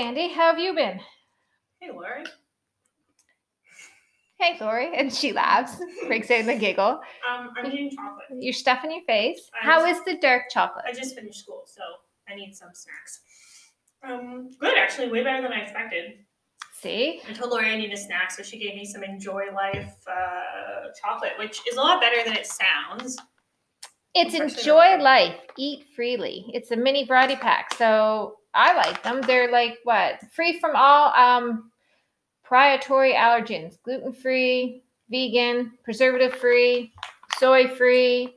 Sandy. How have you been? Hey, Lori. Hey, Lori. And she laughs, breaks out in a giggle. Um, I'm eating chocolate. You're stuffing your face. I How just- is the dark chocolate? I just finished school, so I need some snacks. Um, good, actually, way better than I expected. See? I told Lori I need a snack, so she gave me some Enjoy Life uh, chocolate, which is a lot better than it sounds. It's enjoy life, eat freely. It's a mini variety pack, so I like them. They're like what? Free from all um proprietary allergens, gluten free, vegan, preservative free, soy free.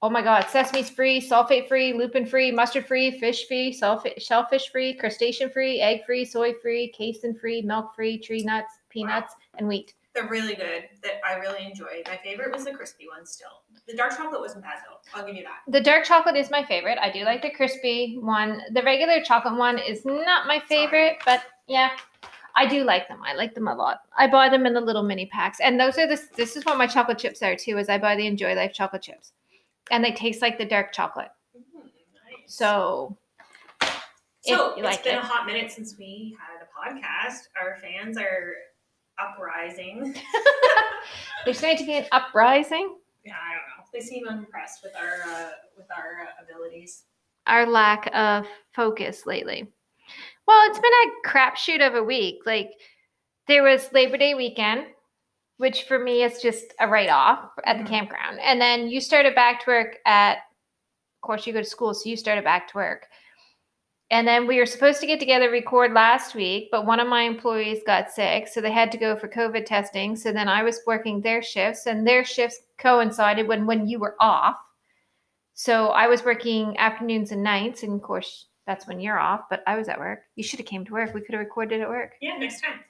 Oh my god, sesame's free, sulfate free, lupin free, mustard free, fish free, shellfish free, crustacean free, egg free, soy free, casein free, milk free, tree nuts, peanuts, and wheat. They're really good. That I really enjoy. My favorite was the crispy one. Still, the dark chocolate wasn't bad though. I'll give you that. The dark chocolate is my favorite. I do like the crispy one. The regular chocolate one is not my favorite, but yeah, I do like them. I like them a lot. I buy them in the little mini packs, and those are the. This is what my chocolate chips are too. Is I buy the Enjoy Life chocolate chips, and they taste like the dark chocolate. Mm, nice. So So it's like been it. a hot minute since we had a podcast. Our fans are uprising. there's going to be an uprising. yeah, I don't know. They seem unimpressed with our uh, with our uh, abilities. Our lack of focus lately. Well, it's been a crapshoot of a week. Like there was Labor Day weekend, which for me is just a write off at the Mhm. campground. And then you started back to work at, of course, you go to school, so you started back to work. And then we were supposed to get together record last week, but one of my employees got sick, so they had to go for COVID testing. So then I was working their shifts, and their shifts coincided when when you were off. So I was working afternoons and nights, and of course that's when you're off. But I was at work. You should have came to work. We could have recorded at work. Yeah, next time.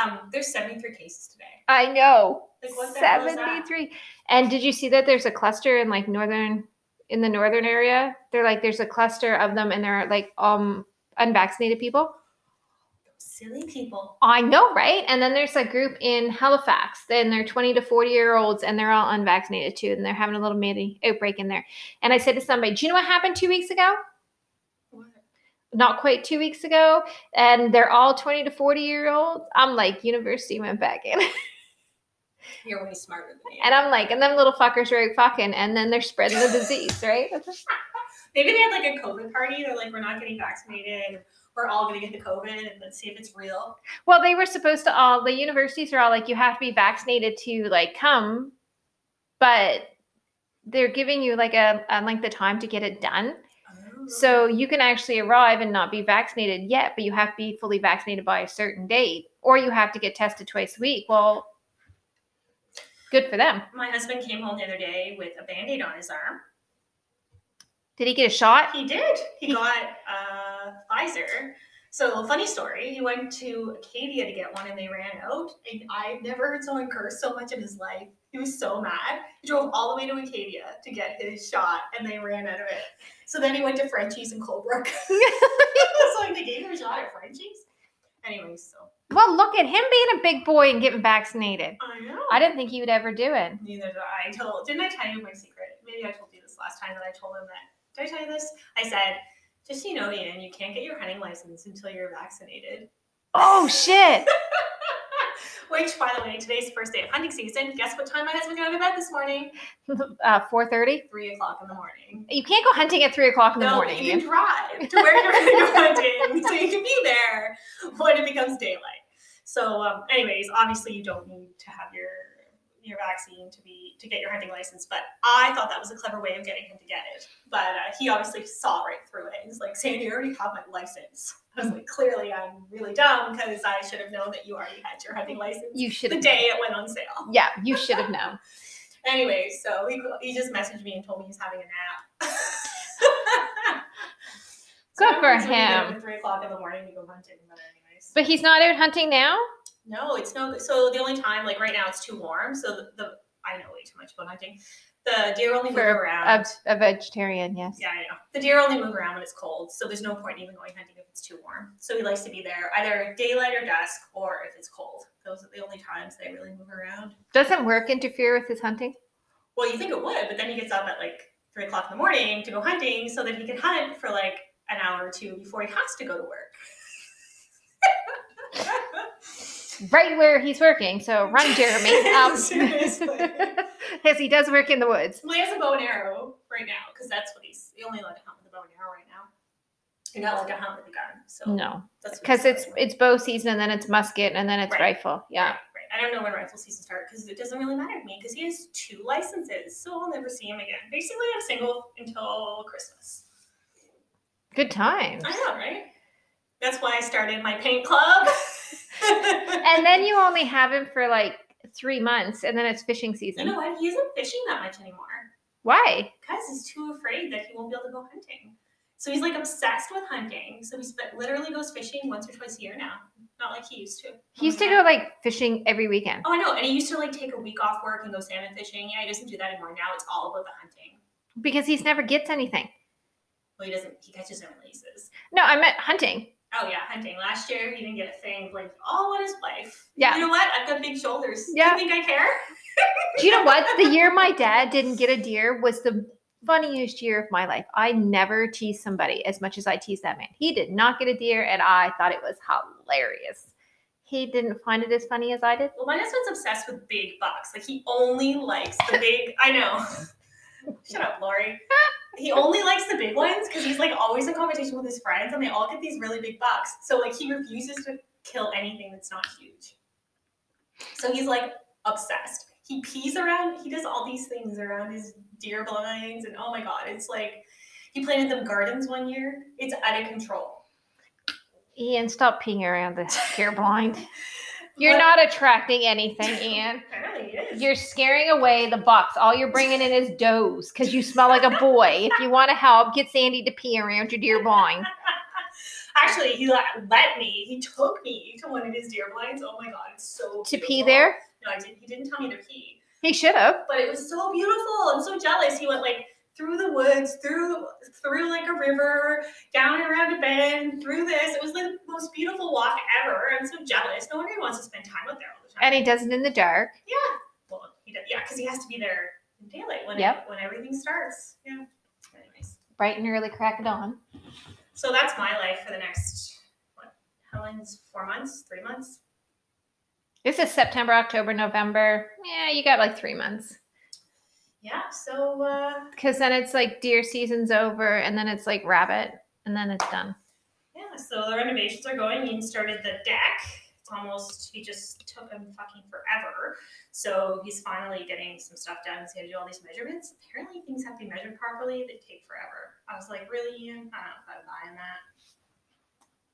Um, there's 73 cases today. I know. Like, what the hell is that? 73. And did you see that there's a cluster in like northern in the northern area? They're like there's a cluster of them and they're like um unvaccinated people. Silly people. I know, right? And then there's a group in Halifax, and they're 20 to 40 year olds, and they're all unvaccinated too, and they're having a little mini outbreak in there. And I said to somebody, Do you know what happened two weeks ago? What? Not quite two weeks ago, and they're all 20 to 40 year olds. I'm like, university went back in. You're way smarter than me. And I'm like, and them little fuckers are fucking, and then they're spreading the disease, right? Maybe they had like a COVID party. They're like, we're not getting vaccinated. We're all gonna get the COVID, and let's see if it's real. Well, they were supposed to all, the universities are all like, you have to be vaccinated to like come, but they're giving you like a, a length of time to get it done. Oh. So you can actually arrive and not be vaccinated yet, but you have to be fully vaccinated by a certain date, or you have to get tested twice a week. Well, good for them. my husband came home the other day with a band-aid on his arm. Did he get a shot? He did. He got uh, Pfizer. So funny story. He went to Acadia to get one, and they ran out. And I've never heard someone curse so much in his life. He was so mad. He drove all the way to Acadia to get his shot, and they ran out of it. So then he went to Frenchy's in Coldbrook. so like they gave him a shot at Frenchy's. Anyways, so Well, look at him being a big boy and getting vaccinated. I know. I didn't think he would ever do it. Neither did I. I told. Didn't I tell you my secret? Maybe I told you this last time that I told him that. Did I tell you this? I said, just so you know, Ian, you can't get your hunting license until you're vaccinated. Oh shit! Which, by the way, today's the first day of hunting season. Guess what time my husband got out of bed this morning? Uh, Four thirty. Three o'clock in the morning. You can't go hunting at three o'clock in the no, morning. you can drive to where you're going to go hunting, so you can be there when it becomes daylight. So, um, anyways, obviously you don't need to have your your vaccine to be to get your hunting license, but I thought that was a clever way of getting him to get it. But uh, he obviously saw right through it. He's like, "Sandy, you already have my license." I was like, "Clearly, I'm really dumb because I should have known that you already had your hunting license You should the day it went on sale." Yeah, you should have known. Anyway, so he, he just messaged me and told me he's having a nap. Good So for I'm usually get up him. Three o'clock in the morning to go hunting, but anyways. But he's not out hunting now. No, it's no. So the only time, like right now, it's too warm. So the, the I know way too much about hunting. The deer only move around. A, a vegetarian, yes. yeah, I know. The deer only move around when it's cold, so there's no point in even going hunting if it's too warm. So he likes to be there either daylight or dusk, or if it's cold. Those are the only times they really move around. Doesn't work interfere with his hunting? Well, you think it would, but then he gets up at like three o'clock in the morning to go hunting so that he can hunt for like an hour or two before he has to go to work. Right where he's working. So run, Jeremy. Um, Seriously. Because he does work in the woods. Well, he has a bow and arrow right now because that's what he's. He only allowed to hunt with a bow and arrow right now. You're not allowed to hunt with a gun. So No, because it's with. it's bow season and then it's musket and then it's Right. rifle. Yeah. Right, right. I don't know when rifle season starts because it doesn't really matter to me because he has two licenses, so I'll never see him again. Basically, I'm single until Christmas. Good times. I know, right? That's why I started my paint club. And then you only have him for like three months and then it's fishing season. you know what? He isn't fishing that much anymore Why? because he's too afraid that he won't be able to go hunting. So he's like obsessed with hunting. So he literally goes fishing once or twice a year now. Not like he used to. He used to go like fishing every weekend. Oh, I know. And he used to like take a week off work and go salmon fishing. Yeah, he doesn't do that anymore. Now it's all about the hunting. Because he's never gets anything. Well, he doesn't. He catches and releases. No, I meant hunting. Oh yeah, hunting. Last year he didn't get a thing. Like all on his wife. Yeah. You know what? I've got big shoulders. Yeah. Do you think I care? Do you know what? The year my dad didn't get a deer was the funniest year of my life. I never teased somebody as much as I teased that man. He did not get a deer, and I thought it was hilarious. He didn't find it as funny as I did. Well, my husband's obsessed with big bucks. Like he only likes the big. I know. Shut up, Lori. He only likes the big ones because he's like always in competition with his friends, and they all get these really big bucks. So like he refuses to kill anything that's not huge. So he's like obsessed. He pees around. He does all these things around his deer blinds, and oh my god, it's like he planted them gardens one year. It's out of control. Ian, stop peeing around the deer blind. You're But- not attracting anything, Ian. Apparently, it is. You're scaring away the bucks. All you're bringing in is does because you smell like a boy. If you want to help, get Sandy to pee around your deer blind. Actually, he let, let me. He took me to one of his deer blinds. Oh my god, it's so To pee there? No, I didn't. He didn't tell me to pee, He should have. but it was so beautiful. I'm so jealous. He went like through the woods, through through like a river, down around a bend, through this. It was like the most beautiful walk ever. I'm so jealous. No wonder he wants to spend time with there all the time. And he does it in the dark. yeah, well, he does, yeah, because he has to be there in daylight when Yep. when everything starts. Yeah. Anyways. Bright and early crack of dawn. So that's my life for the next what? Helen's four months, three months. This is September, October, November. Yeah, you got like three months. Yeah. So uh, Because then it's like deer season's over, and then it's like rabbit, and then it's done. yeah. So the renovations are going. Ian started the deck. It's almost. He just took him fucking forever. So he's finally getting some stuff done. He's gonna do all these measurements. Apparently things have to be measured properly. They take forever. I was like, really, Ian? I don't know if I'm buying that.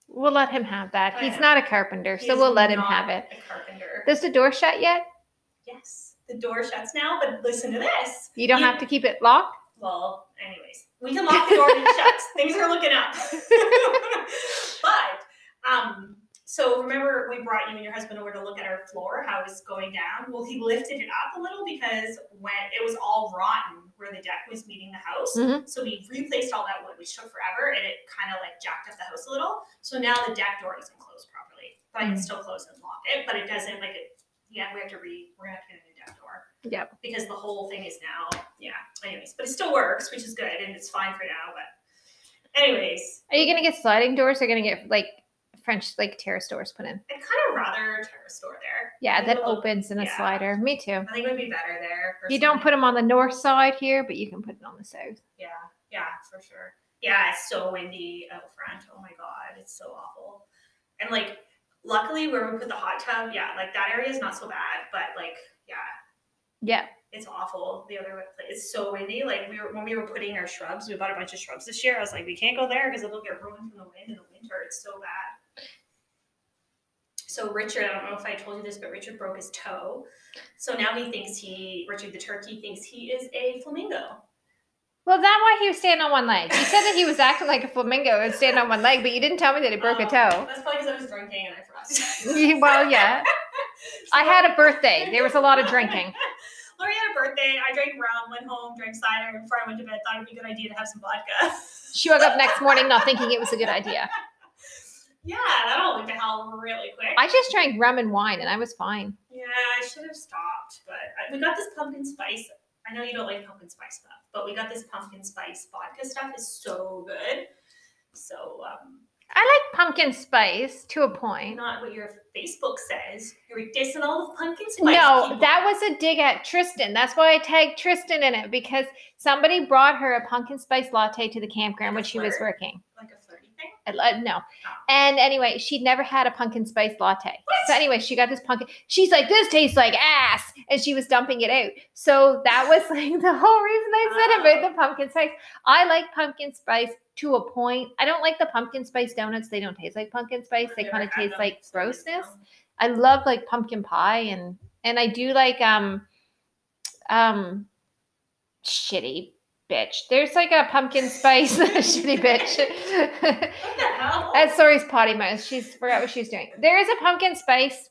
We'll let him have that. He's not a carpenter, so He's we'll let him not have it. A carpenter. Does the door shut yet? yes. The door shuts now, but listen to this. You don't You- have to keep it locked? Well, anyways, we can lock the door and it shuts. Things are looking up. but um, so remember we brought you and your husband over to look at our floor, how it's going down. Well, he lifted it up a little because when it was all rotten where the deck was meeting the house. Mhm. So we replaced all that wood, which took forever, and it kind of like jacked up the house a little. So now the deck door doesn't close properly, but I can Mm. still close and lock it. But it doesn't like it. Yeah, we have to re. We're gonna have to get a new deck door Yep. because the whole thing is now, yeah. Anyways, but it still works, which is good, and it's fine for now. But, anyways, Are you gonna get sliding doors or gonna get like French like terrace doors put in? I'd kind of rather terrace door there. Yeah, that little- opens in a yeah. slider. Me too. I think it would be better there. You don't put them on the north side here, but you can put it on the south. Yeah, yeah, for sure. Yeah, it's so windy out front. Oh my god, it's so awful. And like, luckily where we put the hot tub, yeah, like that area is not so bad, but like, yeah, Yeah. it's awful. The other way, it's so windy. Like we were when we were putting our shrubs, we bought a bunch of shrubs this year. I was like, we can't go there because it'll get ruined from the wind in the winter. It's so bad. So Richard, I don't know if I told you this, but Richard broke his toe. So now he thinks he, Richard the turkey, thinks he is a flamingo. Well, that why he was standing on one leg. You said that he was acting like a flamingo and standing on one leg, but you didn't tell me that he broke a Oh, toe. That's probably because I was drinking and I forgot. well, yeah. I had a birthday. There was a lot of drinking. Lori had a birthday. I drank rum, went home, drank cider, before I went to bed, thought it'd be a good idea to have some vodka. She woke up next morning not thinking it was a good idea. yeah, that all went to hell really quick. I just drank rum and wine and I was fine. yeah, I should have stopped, but I, we got this pumpkin spice. I know you don't like pumpkin spice stuff, but we got this pumpkin spice vodka stuff. is so good. So um, I like pumpkin spice to a point. Not what your Facebook says. You're dissing all the pumpkin spice. No, people. that was a dig at Tristan. That's why I tagged Tristan in it because somebody brought her a pumpkin spice latte to the campground Like when she was working. like a flirty thing. Uh, no. And anyway, she'd never had a pumpkin spice latte. So anyway, she got this pumpkin. She's like, "This tastes like ass," and she was dumping it out. So that was like the whole reason I said about the pumpkin spice. I like pumpkin spice to a point. I don't like the pumpkin spice donuts. They don't taste like pumpkin spice. They kind of taste like so I don't grossness. I love like pumpkin pie and and I do like um um shitty bitch. There's like a pumpkin spice shitty bitch. What the hell? That's Sori's potty mouth. She's forgot what she was doing. There is a pumpkin spice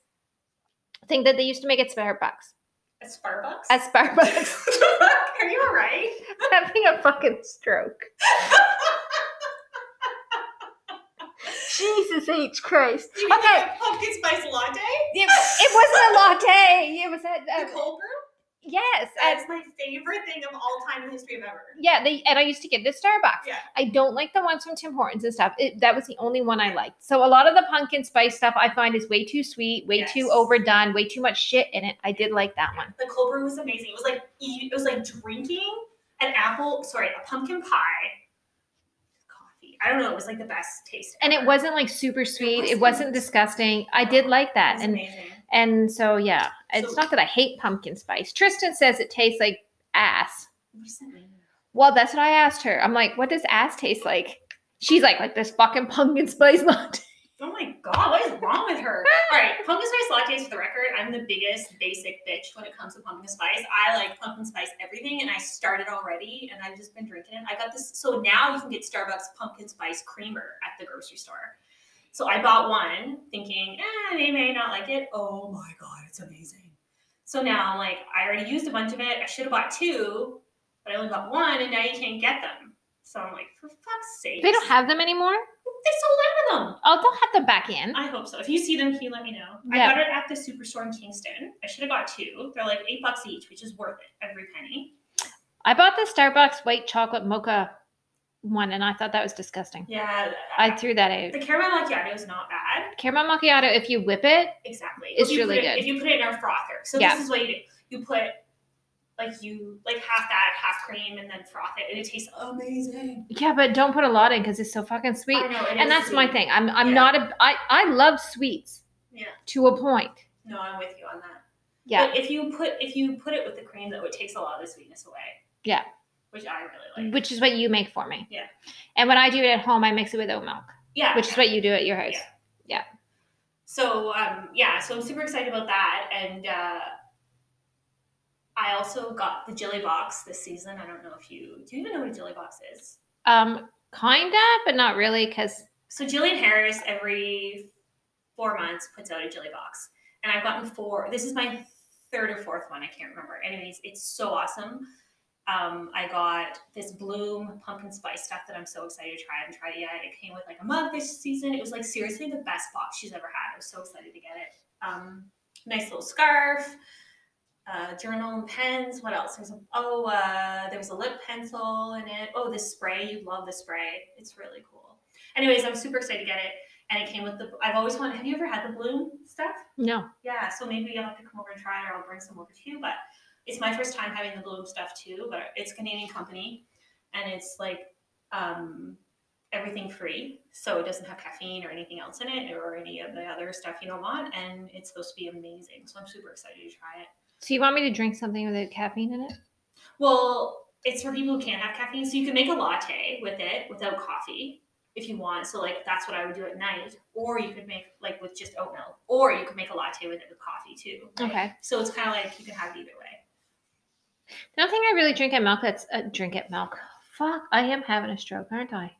thing that they used to make at Starbucks. At Starbucks? At Starbucks. Are you alright? I'm having a fucking stroke. Jesus H Christ. You mean Okay. like a pumpkin spice latte? It, it wasn't a latte. It was a, The uh, cold brew? yes. At, That's my favorite thing of all time in the history of ever. yeah, they and I used to get at Starbucks. Yeah. I don't like the ones from Tim Hortons and stuff. It, that was the only one I liked. So a lot of the pumpkin spice stuff I find is way too sweet, way too overdone, way too much shit in it. I did like that one. The cold brew was amazing. It was like it was like drinking an apple, sorry, a pumpkin pie. I don't know. It was like the best taste. And it wasn't like super sweet. It wasn't. wasn't disgusting. I did like that. was And amazing. and so yeah, it's So- not that I hate pumpkin spice. Tristan says it tastes like ass. What does that mean? Well, that's what I asked her. I'm like, what does ass taste like? She's like, like this fucking pumpkin spice latte. Oh my god, what is wrong with her? All right, pumpkin spice lattes for the record. I'm the biggest basic bitch when it comes to pumpkin spice. I like pumpkin spice everything, and I started already, and I've just been drinking it. I got this, so now you can get Starbucks pumpkin spice creamer at the grocery store. So I bought one, thinking, eh, they may not like it. Oh my god, it's amazing. So now I'm like, I already used a bunch of it. I should have bought two, but I only got one, and now you can't get them. So I'm like, for fuck's sake. They don't have them anymore. They sold out of them. Oh, they'll have them back in. I hope so. If you see them, can you let me know? I got it at the Superstore in Kingston. I should have got two. They're like eight bucks each, which is worth it every penny. I bought the Starbucks white chocolate mocha one, and I thought that was disgusting. Yeah, I threw that out. the caramel macchiato is not bad. Caramel macchiato, if you whip it, Exactly. It's really it, good. If you put it in a frother, so Yeah. this is what you do. You put like you like half that, half cream, and then froth it, and it tastes amazing. yeah, but don't put a lot in because it's so fucking sweet. I know, and that's my thing. I'm I'm Yeah. not a I I love sweets Yeah. to a point. No, I'm with you on that. Yeah. But if you put if you put it with the cream, though, it takes a lot of the sweetness away. Yeah. Which I really like. which is what you make for me. Yeah. And when I do it at home, I mix it with oat milk, Yeah. which is what you do at your house. Yeah. So um, yeah, so I'm super excited about that, and uh, I also got the Jilly Box this season. I don't know if you do you even know what a Jilly Box is? Um, kinda, but not really, because So Jillian Harris every four months puts out a Jilly Box, and I've gotten four. This is my third or fourth one. I can't remember. Anyways, it's so awesome. Um, I got this Bloom pumpkin spice stuff that I'm so excited to try. I haven't tried it yet. It came with like a mug this season. It was like seriously the best box she's ever had. I was so excited to get it. Um, nice little scarf, uh, journal and pens. What else? There's a oh, uh, there was a lip pencil in it. Oh, this spray. You love the spray. It's really cool. Anyways, I'm super excited to get it. And it came with the. I've always wanted. Have you ever had the Bloom stuff? no. Yeah, so maybe you'll have to come over and try it, or I'll bring some over to you. But it's my first time having the Bloom stuff too. But it's a Canadian company, and it's like um, everything free, so it doesn't have caffeine or anything else in it, or any of the other stuff you don't want. And it's supposed to be amazing. So I'm super excited to try it. So you want me to drink something without caffeine in it? Well, it's for people who can't have caffeine, so you can make a latte with it without coffee if you want. So like that's what I would do at night, or you could make like with just oat milk, or you could make a latte with it with coffee too. Okay. So it's kind of like you can have it either way. The only thing I really drink at milk that's uh, drink at milk. Fuck, I am having a stroke, aren't I?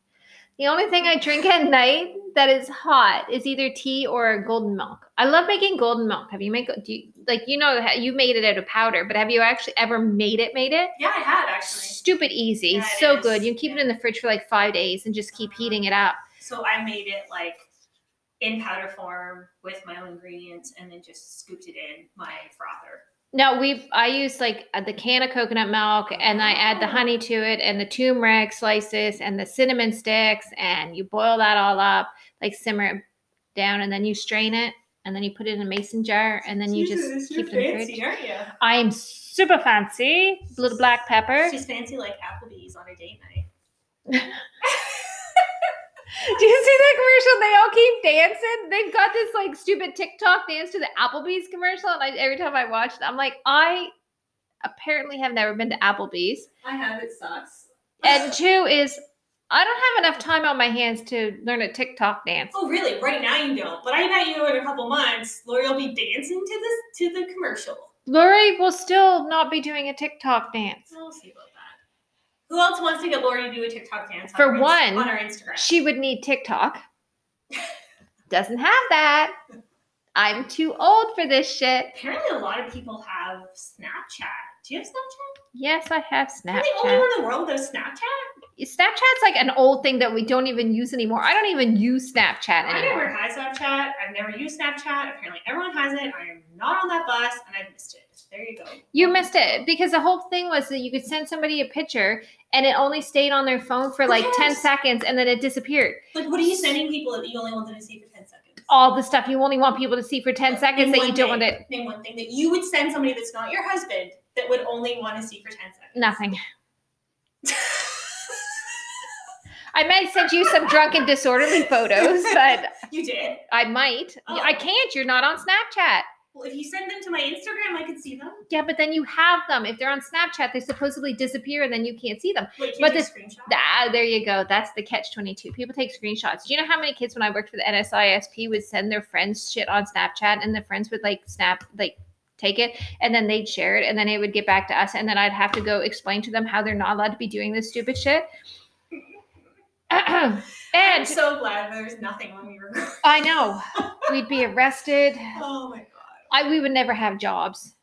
The only thing I drink at night that is hot is either tea or golden milk. I love making golden milk. Have you make do you, like you know you made it out of powder, but have you actually ever made it? Made it? Yeah, I had actually. Stupid easy, Yeah, so is. good. You can keep it in the fridge for like five days and just keep uh-huh. heating it up. So I made it like in powder form with my own ingredients, and then just scooped it in my frother. No, we've. I use like uh, the can of coconut milk and I add the honey to it and the turmeric slices and the cinnamon sticks and you boil that all up. like simmer it down, and then you strain it, and then you put it in a mason jar, and then you just keep it in the fridge. I'm super fancy. Little black pepper. She's fancy like Applebee's on a date night. Do you see that commercial? They all keep dancing. They've got this like stupid TikTok dance to the Applebee's commercial, and I, every time I watch it, I'm like, I apparently have never been to Applebee's. I have. It sucks. And two is I don't have enough time on my hands to learn a TikTok dance. Oh, really? Right now you don't. But I bet you in a couple months, Lori will be dancing to this to the commercial. Lori will still not be doing a TikTok dance. We'll see about. Who else wants to get Lori to do a TikTok dance? on For her one, on our Instagram. She would need TikTok. Doesn't have that. I'm too old for this shit. Apparently, a lot of people have Snapchat. Do you have Snapchat? Yes, I have Are they the only one in the world without Snapchat? Snapchat's like an old thing that we don't even use anymore. I don't even use Snapchat anymore. I never had Snapchat. I've never used Snapchat. Apparently, everyone has it. I am not on that bus, and I've missed it. There you go. You missed it because the whole thing was that you could send somebody a picture and it only stayed on their phone for like 10 seconds and then it disappeared. Like, what are you sending people that you only want them to see for 10 seconds? All the stuff you only want people to see for 10 seconds Name that you one don't want thing. it. Name one thing that you would send somebody that's not your husband that would only want to see for 10 seconds. Nothing. I might send you some drunken disorderly photos, but you did? I might. Oh. I can't. You're not on Snapchat. Well, if you send them to my Instagram, I could see them. Yeah, but then you have them. If they're on Snapchat, they supposedly disappear and then you can't see them. Wait, But screenshot? Ah, there you go. That's the catch 22. People take screenshots. Do you know how many kids when I worked for the NSISP would send their friends shit on Snapchat and the friends would like snap, like take it and then they'd share it and then it would get back to us and then I'd have to go explain to them how they're not allowed to be doing this stupid shit. I'm and so glad there's nothing when we record. I know we'd be arrested. Oh my god. I we would never have jobs.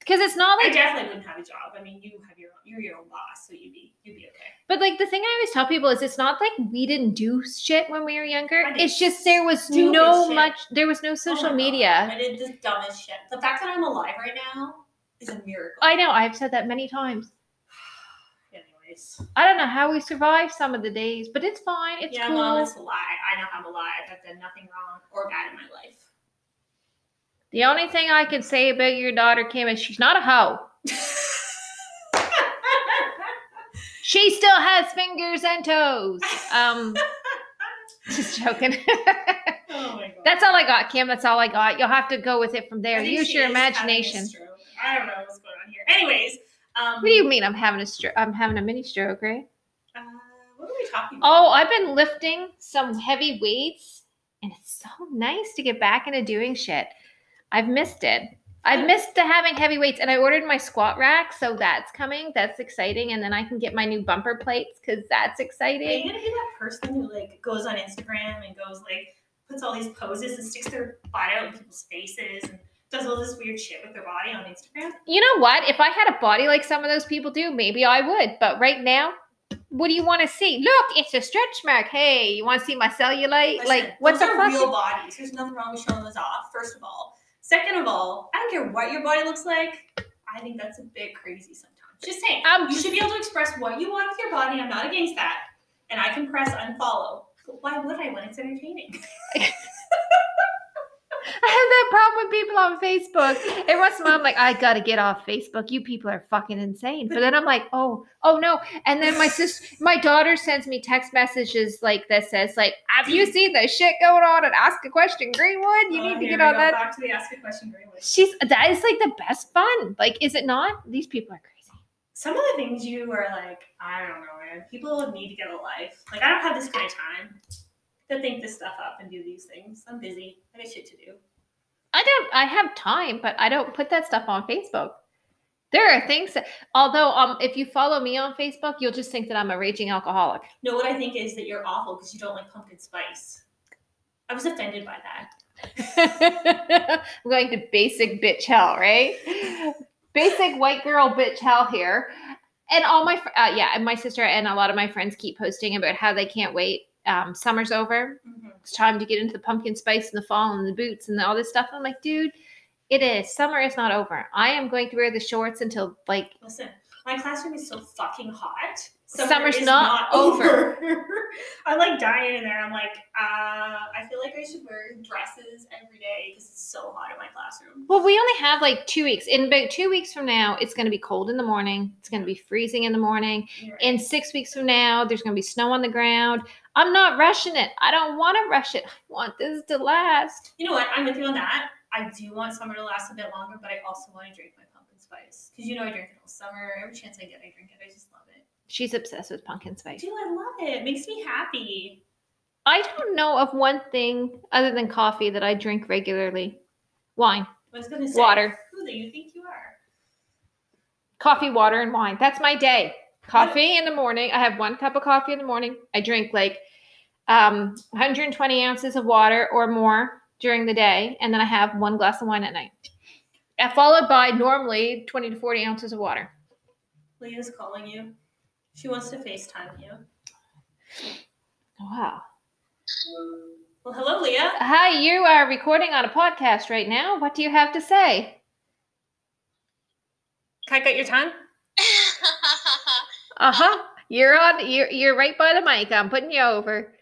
Because it's not like I definitely wouldn't have a job. I mean, you have your own, you're your own boss, so you'd be you'd be okay. But like the thing I always tell people is it's not like we didn't do shit when we were younger. It's just there was no shit. much there was no Oh social God. media. I did the dumbest shit. The fact that I'm alive right now is a miracle. I know, I've said that many times. Anyways, I don't know how we survived some of the days, but it's fine. It's yeah, cool. well, it's a lie. I know I'm alive. I've done nothing wrong or bad in my life. The only thing I can say about your daughter Kim is she's not a hoe. She still has fingers and toes. Um just joking. oh my god. That's all I got, Kim. That's all I got. You'll have to go with it from there. Use your is having a imagination. I don't know what's going on here. Anyways, um, What do you mean I'm having a stroke? I'm having a mini stroke, right? Uh, what are we talking about? Oh, I've been lifting some heavy weights, and it's so nice to get back into doing shit. I've missed it. I've missed the having heavy weights, and I ordered my squat rack, so that's coming. That's exciting, and then I can get my new bumper plates because that's exciting. Are you gonna be that person who like goes on Instagram and goes like puts all these poses and sticks their butt out in people's faces and does all this weird shit with their body on Instagram? You know what? If I had a body like some of those people do, maybe I would. But right now, what do you want to see? Look, it's a stretch mark. Hey, you want to see my cellulite? Listen, like, what's the fuck? real bodies. There's nothing wrong with showing those off. First of all, second of all, I don't care what your body looks like. I think that's a bit crazy sometimes. Just saying. I'm You should be able to express what you want with your body. I'm not against that. And I can press unfollow. But why would I when it's entertaining? I have that problem with people on Facebook. Every once in a while, I'm like, I gotta get off Facebook. You people are fucking insane. But then I'm like, oh, oh no. And then my sister, my daughter sends me text messages like that says, like, have you seen the shit going on at Ask a Question Greenwood? You Oh, need to get on that. Back to the ask a question Greenwood. She's that is like the best fun. Like, is it not? These people are crazy. Some of the things you are like, I don't know, man. People need to get a life. Like, I don't have this kind of time to think this stuff up and do these things. I'm busy. I got shit to do. I don't. I have time, but I don't put that stuff on Facebook. There are things that, although, um, if you follow me on Facebook, you'll just think that I'm a raging alcoholic. No, what I think is that you're awful because you don't like pumpkin spice. I was offended by that. I'm going to basic bitch hell, right? Basic white girl bitch hell here. And all my, fr- uh, yeah, and my sister and a lot of my friends keep posting about how they can't wait. Um, summer's over. Mhm. It's time to get into the pumpkin spice and the fall and the boots and all this stuff. I'm like, dude, it is. Summer is not over. I am going to wear the shorts until like Listen, my classroom is so fucking hot. Summer's is not over. I'm like dying in there. I'm like, uh, I feel like I should wear dresses every day because it's so hot in my classroom. Well, we only have like two weeks. In about two weeks from now, it's going to be cold in the morning. It's going to be freezing in the morning. Right. In six weeks from now, there's going to be snow on the ground. I'm not rushing it. I don't want to rush it. I want this to last. you know what? I'm with you on that. I do want summer to last a bit longer, but I also want to drink my pumpkin spice because you know I drink it all summer. Every chance I get, I drink it. I just love it. She's obsessed with pumpkin spice. Dude, I love it. It makes me happy. I don't know of one thing other than coffee that I drink regularly. Wine, I gonna say water, Who do you think you are? coffee, water, and wine. That's my day. Coffee in the morning. I have one cup of coffee in the morning. I drink like um, 120 ounces of water or more during the day, and then I have one glass of wine at night. Followed by normally 20 to 40 ounces of water. Leah's calling you. She wants to FaceTime you. Wow. Well, hello, Leah. Hi, you are recording on a podcast right now. What do you have to say? Can I get your tongue? Uh huh. You're on. You're you're right by the mic. I'm putting you over.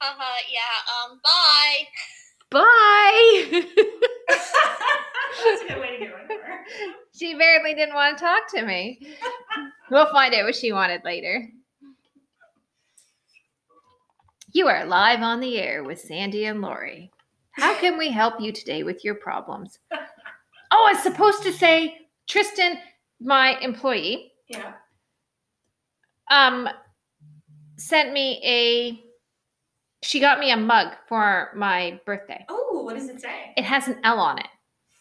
Uh-huh, yeah, um, bye. Bye. That's a good way to get rid of her. she barely didn't want to talk to me. We'll find out what she wanted later. You are live on the air with Sandy and Lori. How can we help you today with your problems? Oh, I was supposed to say Tristan, my employee, Yeah. Um, sent me a. She got me a mug for my birthday. Oh, what does it say? It has an L on it.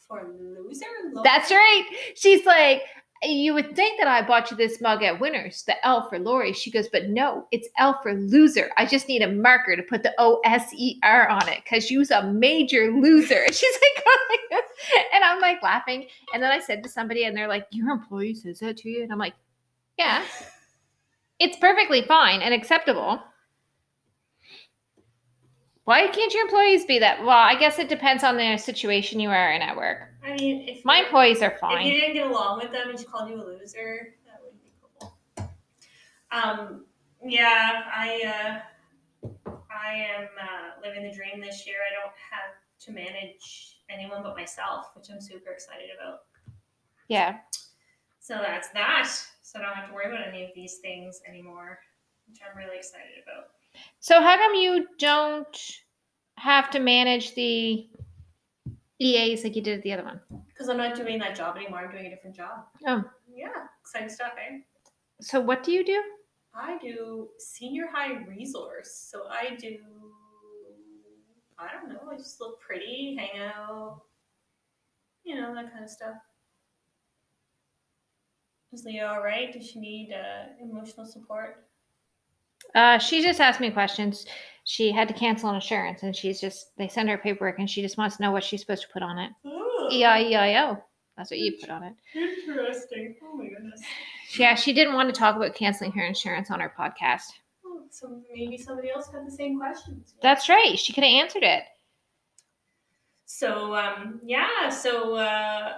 For loser? Lo- That's right. She's like, you would think that I bought you this mug at Winners, the L for Lori. She goes, but no, it's L for loser. I just need a marker to put the O S E R on it because you's a major loser. And she's like, like and I'm like laughing. And then I said to somebody, and they're like, your employee says that to you? And I'm like, yeah, it's perfectly fine and acceptable. Why can't your employees be that? Well, I guess it depends on the situation you are in at work. I mean, if My employees are fine. If you didn't get along with them and she called you a loser, that would be cool. Um, yeah, I uh, I am uh, living the dream this year. I don't have to manage anyone but myself, which I'm super excited about. Yeah. So that's that. So I don't have to worry about any of these things anymore, which I'm really excited about. So how come you don't have to manage the EAs like you did at the other one? Because I'm not doing that job anymore. I'm doing a different job. Oh. Yeah, exciting stuff, eh? So what do you do? I do senior high resource. So I do, I don't know, I just look pretty, hang out, you know, that kind of stuff. Is Leah all right? Does she need uh, emotional support? Uh, she just asked me questions. She had to cancel an insurance, and she's just they send her paperwork, and she just wants to know what she's supposed to put on it. E I E I O. That's what you put on it. Interesting. Oh my goodness. Yeah, she didn't want to talk about canceling her insurance on her podcast. Oh, so maybe somebody else had the same questions. That's right. She could have answered it. So um, yeah, so uh,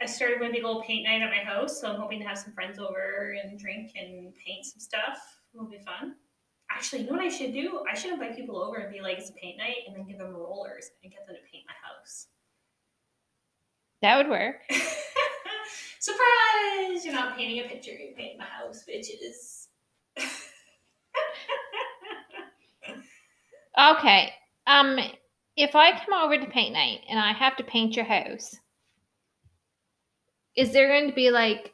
I started my big old paint night at my house. So I'm hoping to have some friends over and drink and paint some stuff. It'll be fun. Actually, you know what I should do? I should invite people over and be like, it's a paint night, and then give them rollers and get them to paint my house. That would work. Surprise! You're not painting a picture, you're painting my house, bitches. Okay. Um, if I come over to paint night and I have to paint your house, is there going to be like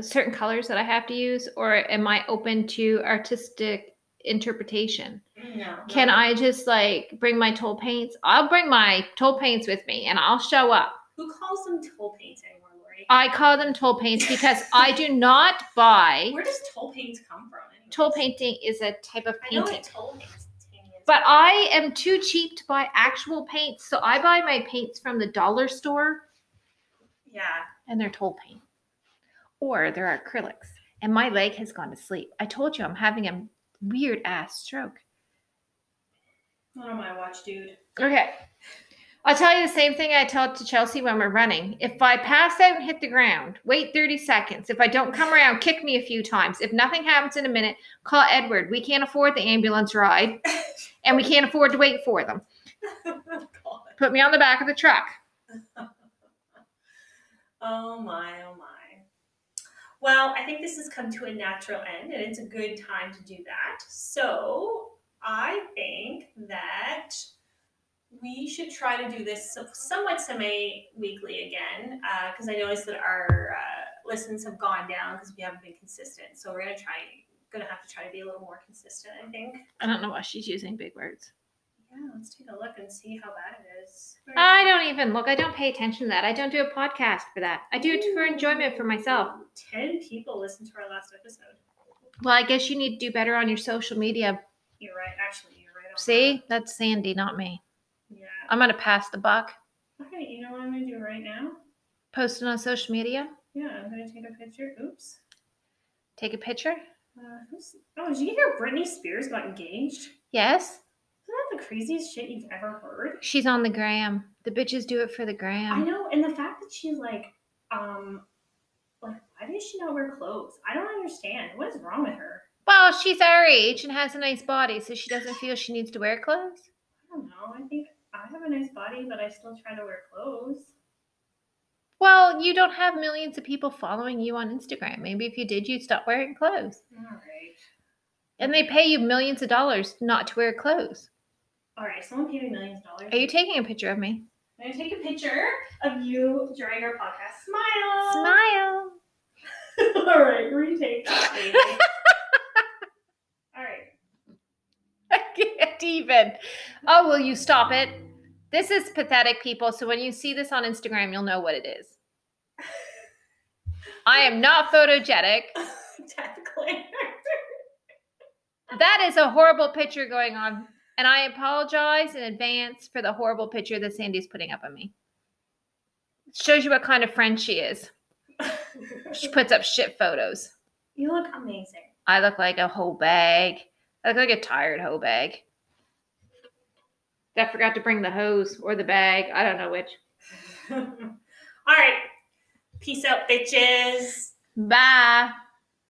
certain colors that I have to use, or am I open to artistic interpretation? no. Can I just like bring my tool paints? I'll bring my tool paints with me and I'll show up. Who calls them tole paints anymore, Lori? I call them tool paints because I do not buy Where does tole paints come from? anyways? tool painting is a type of I know painting. what tole painting. But I am too cheap to buy actual paints, so I buy my paints from the dollar store yeah, and they're tole paint. Or they're acrylics. And my leg has gone to sleep. I told you I'm having a weird ass stroke. not on my watch, dude. Okay. I'll tell you the same thing I tell to Chelsea when we're running. If I pass out and hit the ground, wait 30 seconds. If I don't come around, kick me a few times. If nothing happens in a minute, call Edward. We can't afford the ambulance ride and we can't afford to wait for them. Oh, Put me on the back of the truck. Oh my, oh my. Well, I think this has come to a natural end and it's a good time to do that. So I think that we should try to do this somewhat semi weekly again because I noticed that our uh, listens have gone down because we haven't been consistent. So we're going to try, going to have to try to be a little more consistent, I think. I don't know why she's using big words. Yeah, let's take a look and see how bad it is. I don't even look. I don't pay attention to that. I don't do a podcast for that. I do it for enjoyment for myself. 10 people listened to our last episode. Well, I guess you need to do better on your social media. You're right. Actually, you're right. On See, that's Sandy, not me. that. Yeah. I'm going to pass the buck. Okay, you know what I'm going to do right now? Post it on social media. Yeah, I'm going to take a picture. Oops. Take a picture. Uh, who's, oh, did you hear Britney Spears got engaged? Yes. That the craziest shit you've ever heard? She's on the gram. The bitches do it for the gram. I know, and the fact that she's like, um, like, why does she not wear clothes? I don't understand. What is wrong with her? Well, she's our age and has a nice body, so she doesn't feel she needs to wear clothes. I don't know. I think I have a nice body, but I still try to wear clothes. Well, you don't have millions of people following you on Instagram. Maybe if you did, you'd stop wearing clothes. All right. And they pay you millions of dollars not to wear clothes. All right. Someone paid me millions of dollars. Are you taking a picture of me? I'm gonna take a picture of you during our podcast. Smile. Smile. All right, retake that, baby. All right. I can't even. Oh, will you stop it? This is pathetic, people. So when you see this on Instagram, you'll know what it is. I am not photogenic. Technically. That is a horrible picture going on. And I apologize in advance for the horrible picture that Sandy's putting up of me. It shows you what kind of friend she is. She puts up shit photos. you look amazing. I look like a whole bag. I look like a tired hoe bag. I forgot to bring the hose or the bag. I don't know which. All right. Peace out, bitches. Bye.